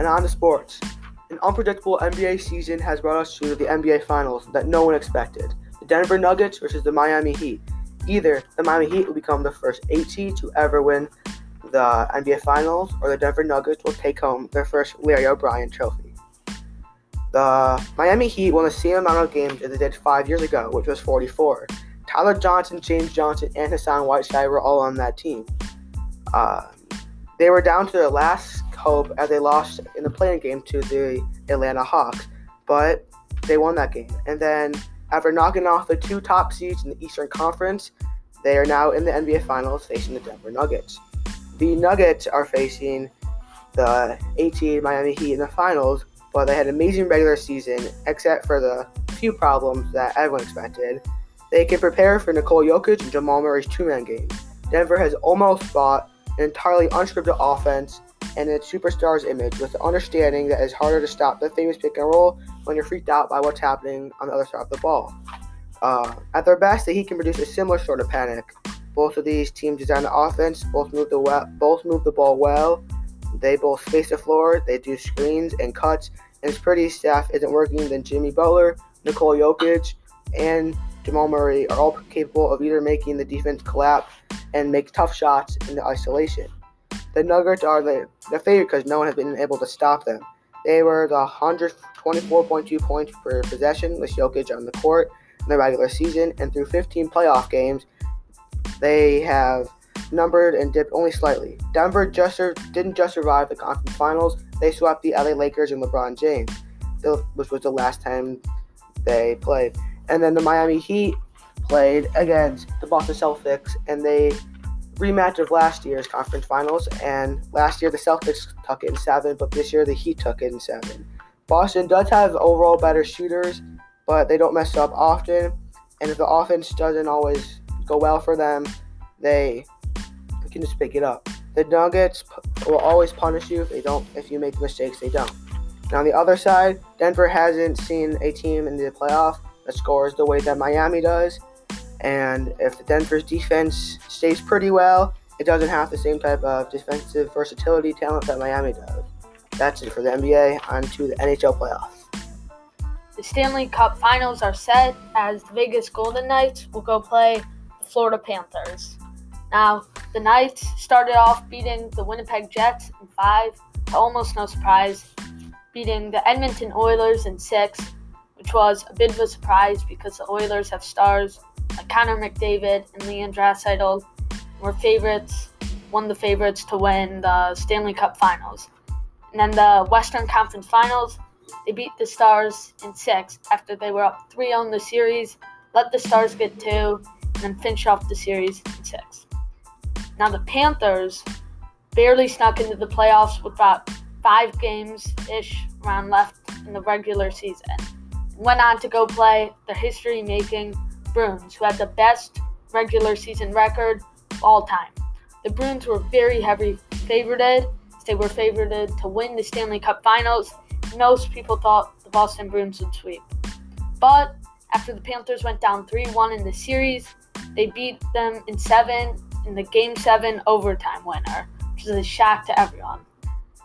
And on to sports. An unpredictable NBA season has brought us to the NBA Finals that no one expected. The Denver Nuggets versus the Miami Heat. Either the Miami Heat will become the first eight seed to ever win the NBA Finals, or the Denver Nuggets will take home their first Larry O'Brien trophy. The Miami Heat won the same amount of games as they did five years ago, which was 44. Tyler Johnson, James Johnson, and Hassan Whiteside were all on that team. Uh, they were down to their last hope as they lost in the play-in game to the Atlanta Hawks, but they won that game. And then after knocking off the two top seeds in the Eastern Conference, they are now in the NBA Finals facing the Denver Nuggets. The Nuggets are facing the 18 Miami Heat in the finals, but they had an amazing regular season, except for the few problems that everyone expected. They can prepare for Nikola Jokic and Jamal Murray's two-man game. Denver has almost bought an entirely unscripted offense and its superstar's image, with the understanding that it's harder to stop the famous pick and roll when you're freaked out by what's happening on the other side of the ball. Uh, at their best, the Heat can produce a similar sort of panic. Both of these teams design the offense. Both move the both move the ball well. They both space the floor. They do screens and cuts. And if pretty staff isn't working, then Jimmy Butler, Nikola Jokic, and Jamal Murray are all capable of either making the defense collapse and make tough shots in the isolation. The Nuggets are the, the favorite because no one has been able to stop them. They were the 124.2 points per possession with Jokic on the court in the regular season, and through 15 playoff games, they have numbered and dipped only slightly. Denver just sur- didn't just survive the conference finals; they swept the LA Lakers and LeBron James, which was the last time they played. And then the Miami Heat played against the Boston Celtics, and they rematch of last year's conference finals. And last year the Celtics took it in seven, but this year the Heat took it in seven. Boston does have overall better shooters, but they don't mess up often. And if the offense doesn't always go well for them, they can just pick it up. The Nuggets will always punish you if they don't. If you make mistakes, they don't. Now on the other side, Denver hasn't seen a team in the playoff that scores the way that Miami does. And if the Denver's defense stays pretty well, it doesn't have the same type of defensive versatility talent that Miami does. That's it for the NBA. On to the NHL playoffs. The Stanley Cup finals are set as the Vegas Golden Knights will go play the Florida Panthers. Now, the Knights started off beating the Winnipeg Jets in five, almost no surprise, beating the Edmonton Oilers in six, which was a bit of a surprise because the Oilers have stars Uh, Connor McDavid and Leon Draisaitl were favorites, of the favorites to win the Stanley Cup Finals. And then the Western Conference Finals, they beat the Stars in six after they were up 3 0 in the series, let the Stars get two, and then finish off the series in six. Now the Panthers barely snuck into the playoffs with about five games ish round left in the regular season. Went on to go play the history making Bruins, who had the best regular season record of all time. The Bruins were very heavily favored. They were favored to win the Stanley Cup Finals. Most people thought the Boston Bruins would sweep. But after the Panthers went down 3 1 in the series, they beat them in seven in the Game 7 overtime winner, which is a shock to everyone.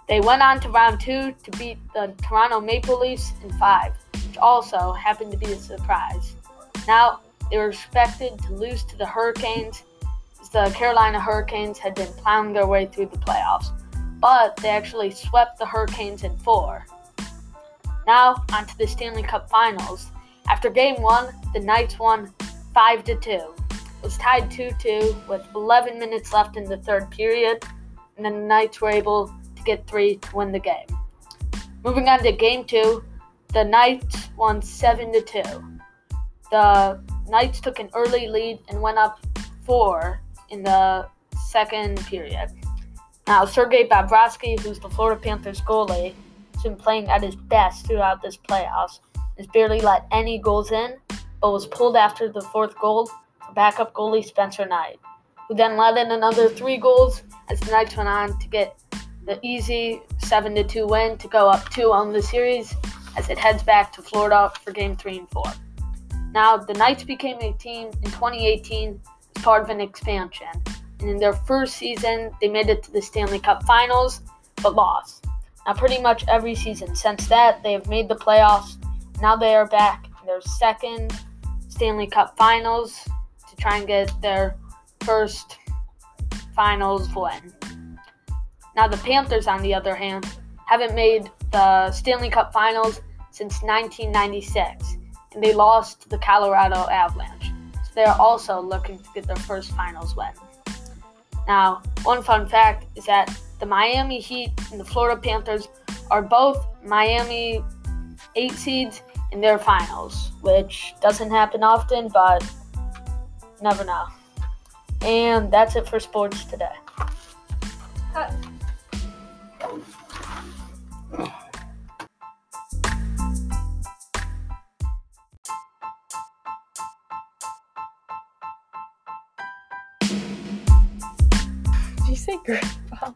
They went on to round two to beat the Toronto Maple Leafs in five, which also happened to be a surprise. Now, they were expected to lose to the Hurricanes, as the Carolina Hurricanes had been plowing their way through the playoffs, but they actually swept the Hurricanes in four. Now, on to the Stanley Cup Finals. After game one, the Knights won 5 to 2 It was tied 2 2 with 11 minutes left in the third period, and the Knights were able to get three to win the game. Moving on to game two, the Knights won 7 to 2. The Knights took an early lead and went up 4 in the second period. Now, Sergei Bobrovsky, who's the Florida Panthers goalie, has been playing at his best throughout this playoffs. Has barely let any goals in, but was pulled after the fourth goal backup goalie Spencer Knight, who then let in another three goals as the Knights went on to get the easy 7 2 win to go up 2 on the series as it heads back to Florida for game 3 and 4. Now, the Knights became a team in 2018 as part of an expansion, and in their first season, they made it to the Stanley Cup Finals but lost. Now, pretty much every season since that, they have made the playoffs. Now they are back in their second Stanley Cup Finals to try and get their first finals win. Now, the Panthers, on the other hand, haven't made the Stanley Cup Finals since 1996, and they lost to the Colorado Avalanche. So they're also looking to get their first finals win. Now, one fun fact is that the Miami Heat and the Florida Panthers are both Miami 8 seeds in their finals, which doesn't happen often, but never know. And that's it for sports today. Cut. Say grandpa?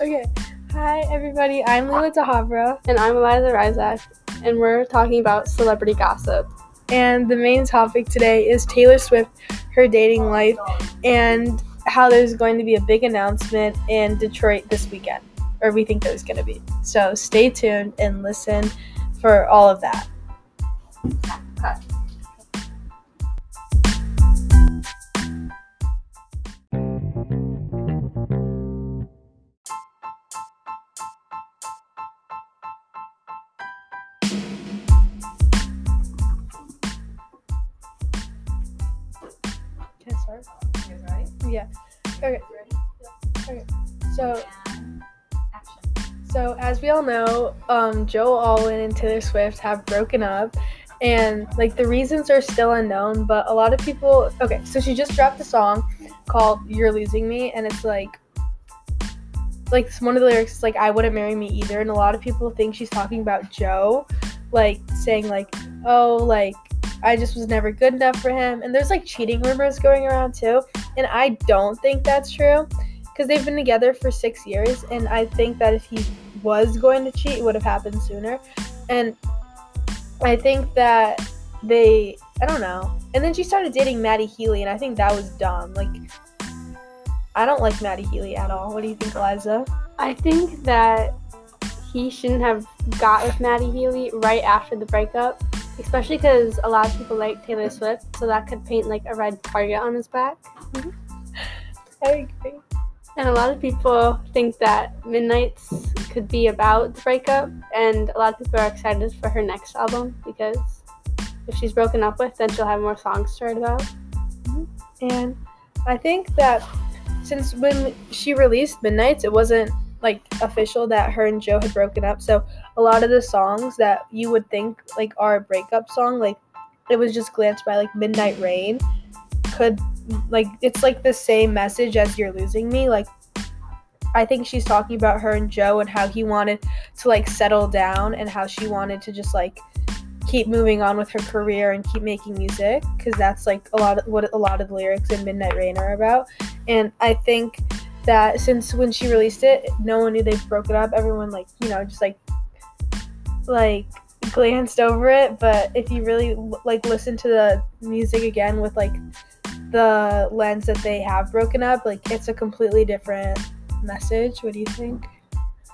okay. Hi, everybody. I'm Lila Tahabra. And I'm Eliza Rizak, and we're talking about celebrity gossip. And the main topic today is Taylor Swift, her dating life, and how there's going to be a big announcement in Detroit this weekend. Or we think there's going to be. So stay tuned and listen for all of that. Can Okay. Okay. So, so as we all know, um, Joe Alwyn and Taylor Swift have broken up, and like the reasons are still unknown. But a lot of people. Okay, so she just dropped a song called "You're Losing Me," and it's like, like one of the lyrics is like, "I wouldn't marry me either," and a lot of people think she's talking about Joe, like saying like, "Oh, like." I just was never good enough for him. And there's like cheating rumors going around too. And I don't think that's true because they've been together for six years. And I think that if he was going to cheat, it would have happened sooner. And I think that they, I don't know. And then she started dating Matty Healy, and I think that was dumb. Like, I don't like Matty Healy at all. What do you think, Eliza? I think that he shouldn't have got with Matty Healy right after the breakup, especially because a lot of people like Taylor Swift, so that could paint like a red target on his back. Mm-hmm. I agree. And a lot of people think that Midnights could be about the breakup, and a lot of people are excited for her next album because if she's broken up with, then she'll have more songs to write about. Mm-hmm. And I think that since when she released Midnights, it wasn't like official that her and Joe had broken up. So a lot of the songs that you would think like are a breakup song, like it was just glanced by like Midnight Rain, could like it's like the same message as You're Losing Me. Like I think she's talking about her and Joe and how he wanted to like settle down and how she wanted to just like keep moving on with her career and keep making music because that's like a lot of what a lot of the lyrics in Midnight Rain are about. And I think that since when she released it, no one knew they broke it up. Everyone like you know just like like glanced over it. But if you really like listen to the music again with like the lens that they have broken up, like it's a completely different message. What do you think?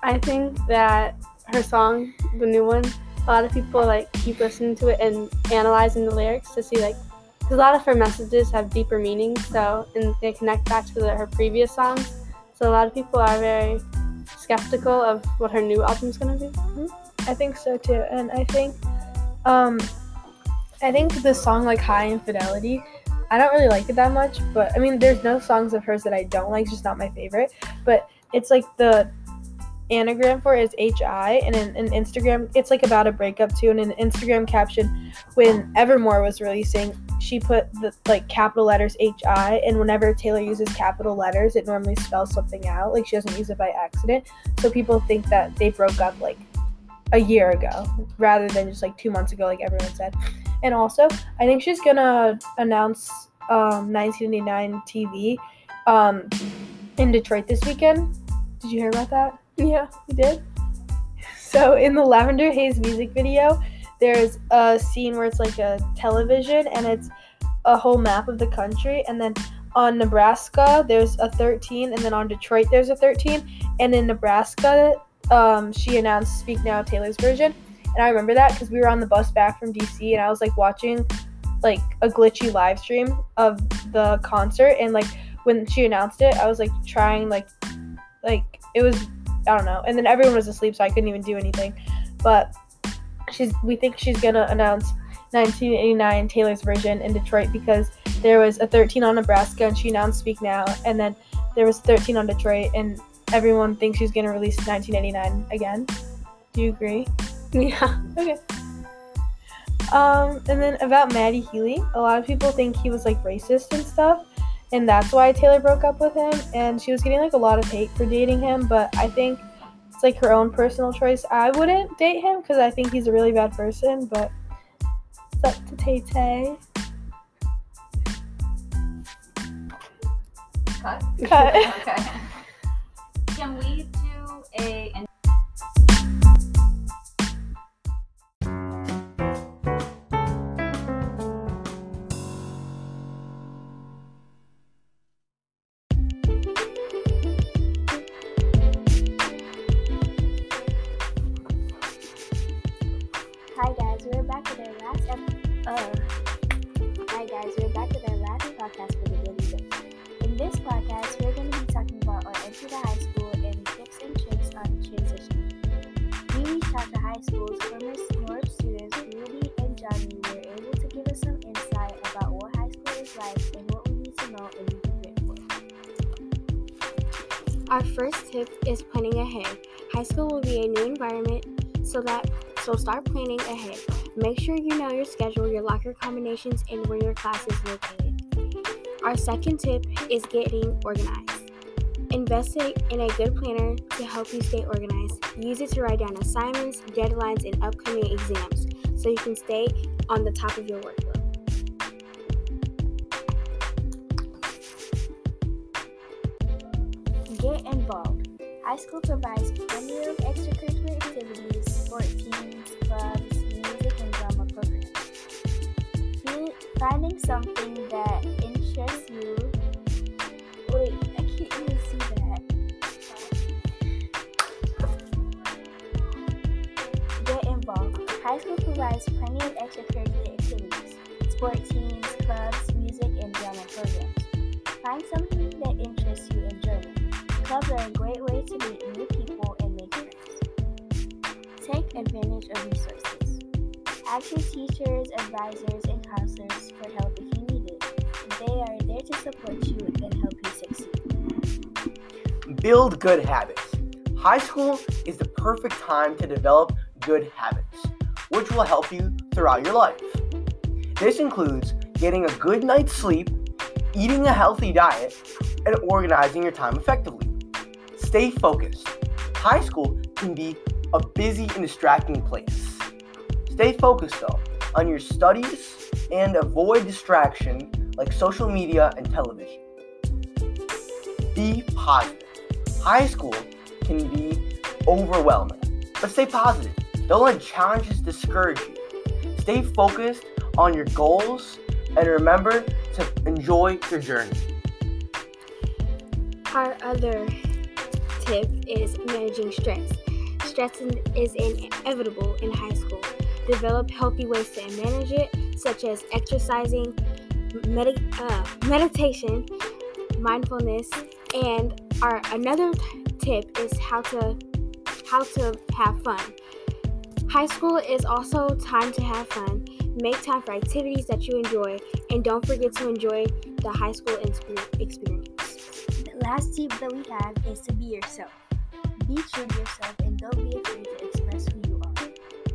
I think that her song, the new one, a lot of people like keep listening to it and analyzing the lyrics to see like, because a lot of her messages have deeper meanings, so and they connect back to the, her previous songs. So a lot of people are very skeptical of what her new album is gonna be. I think so too, and I think, um, I think the song like High Infidelity, I don't really like it that much. But I mean, there's no songs of hers that I don't like. It's just not my favorite. But it's like the anagram for is HI, and in, in Instagram, it's like about a breakup too. And an Instagram caption, when Evermore was releasing, she put the like capital letters HI, and whenever Taylor uses capital letters, it normally spells something out. Like she doesn't use it by accident. So people think that they broke up like a year ago rather than just like two months ago, like everyone said. And also, I think she's gonna announce um, 1989 TV um, in Detroit this weekend. Did you hear about that? Yeah. You did? So in the Lavender Haze music video, there's a scene where it's like a television and it's a whole map of the country. And then on Nebraska, there's a 13, and then on Detroit, there's a 13. and in Nebraska, um, she announced "Speak Now" Taylor's version, and I remember that because we were on the bus back from DC, and I was like watching like a glitchy live stream of the concert, and like when she announced it, I was like trying like like it was I don't know, and then everyone was asleep, so I couldn't even do anything, but she's we think she's gonna announce 1989 Taylor's version in Detroit because there was a 13 on Nebraska and she announced Speak Now, and then there was 13 on Detroit, and everyone thinks she's gonna release 1989 again. Do you agree? Yeah. Okay. Um, and then about Matty Healy, a lot of people think he was like racist and stuff, and that's why Taylor broke up with him. And she was getting like a lot of hate for dating him, but I think like her own personal choice. I wouldn't date him because I think he's a really bad person, but it's up to Tay Tay. Cut. Cut. okay. Can we do a so start planning ahead. Make sure you know your schedule, your locker combinations, and where your class is located. Our second tip is getting organized. Invest in a good planner to help you stay organized. Use it to write down assignments, deadlines, and upcoming exams so you can stay on the top of your workload. Get involved. High school provides plenty of extracurricular activities, sport teams, clubs, music, and drama programs. Finding something that interests you. Wait, I can't even see that. Get involved. High school provides plenty of extracurricular activities, sport teams, clubs, music, and drama programs. Find something that interests you and join it. Clubs are a great way to meet new Advantage of resources. Ask your teachers, advisors, and counselors for help if you need it. They are there to support you and help you succeed. Build good habits. High school is the perfect time to develop good habits, which will help you throughout your life. This includes getting a good night's sleep, eating a healthy diet, and organizing your time effectively. Stay focused. High school can be a busy and distracting place. Stay focused though on your studies and avoid distraction like social media and television. Be positive. High school can be overwhelming, but stay positive. Don't let challenges discourage you. Stay focused on your goals and remember to enjoy your journey. Our other tip is managing stress. Stress is inevitable in high school. Develop healthy ways to manage it, such as exercising, medi- uh, meditation, mindfulness, and our another tip is how to how to have fun. High school is also time to have fun. Make time for activities that you enjoy, and don't forget to enjoy the high school experience. The last tip that we have is to be yourself. Be true to yourself and don't be afraid to express who you are.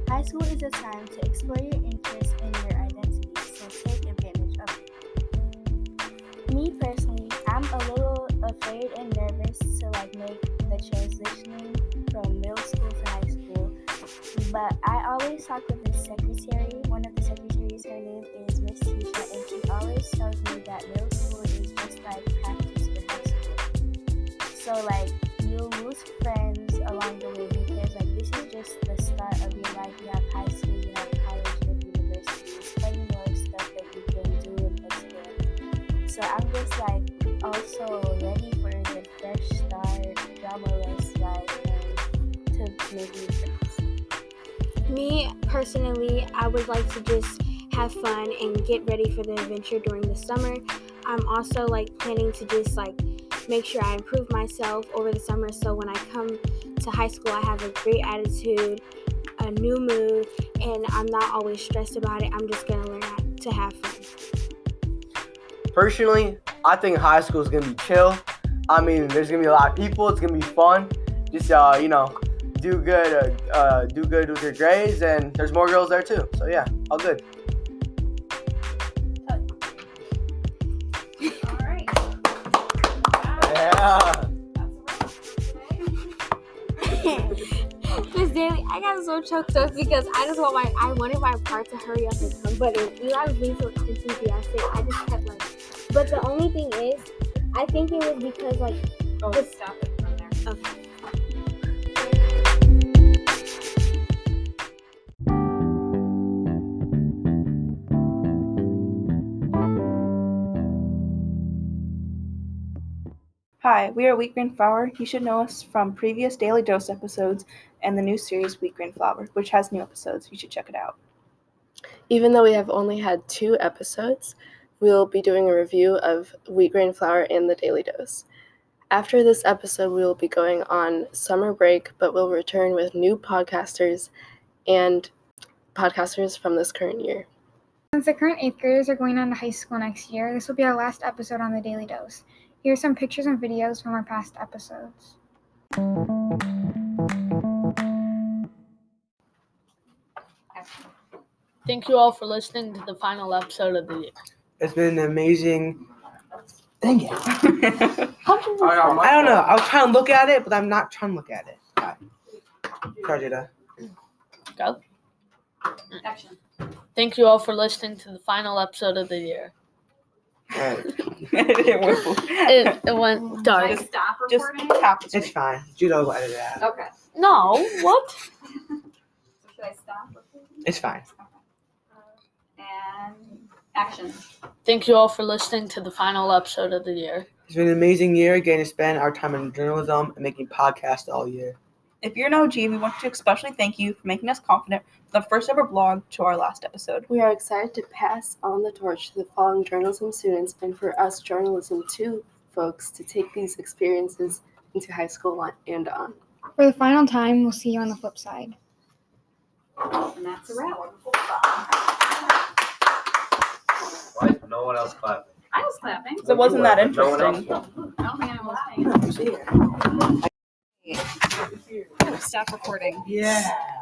High school is a time to explore your interests and your identity, so take advantage of it. Me personally, I'm a little afraid and nervous to like make the transitioning from middle school to high school, but I always talk with the secretary. One of the secretaries, her name is Miss Tisha, and she always tells me that middle school is just like practice for high school. So like Me personally, I would like to just have fun and get ready for the adventure during the summer. I'm also like planning to just like make sure I improve myself over the summer so when I come to high school I have a great attitude, a new mood, and I'm not always stressed about it. I'm just gonna learn how to have fun. Personally, I think high school is gonna be chill. I mean, there's gonna be a lot of people. It's gonna be fun. Just uh, you know, do good, uh, uh, do good with your grades, and there's more girls there too. So yeah, all good. All right. Yeah. Miss Daly, I got so choked up because I just want my I wanted my part to hurry up and come, but it, you guys being so enthusiastic, I just kept like. But the only thing is, I think it was because like Oh, Just- stop it from there. okay. Hi, we are Wheat Grain Flour. You should know us from previous Daily Dose episodes and the new series Wheat Grain Flour, which has new episodes. You should check it out. Even though we have only had two episodes, we'll be doing a review of wheat grain flour and the daily dose. After this episode, we will be going on summer break, but we'll return with new podcasters and podcasters from this current year. Since the current eighth graders are going on to high school next year, this will be our last episode on the Daily Dose. Here are some pictures and videos from our past episodes. Thank you all for listening to the final episode of the year. It's been amazing. Dang it. I I don't know. I was trying to look at it, but I'm not trying to look at it. Sorry. Sorry, Jada. Go. Action. Thank you all for listening to the final episode of the year. Alright. It, it went Should I dark. stop Just recording? tap the It's fine. Judo will edit it out. Okay. No, what? So should I stop recording? It's fine. Uh, and action. Thank you all for listening to the final episode of the year. It's been an amazing year getting to spend our time in journalism and making podcasts all year. If you're an OG, we want to especially thank you for making us confident from the first ever blog to our last episode. We are excited to pass on the torch to the following journalism students and for us journalism 2 folks to take these experiences into high school and on. For the final time, we'll see you on the flip side. And that's a wrap. Why is no one else clapping? I was clapping. So it wasn't that No one else interesting. I don't think anyone was paying attention. Stop recording. Yeah.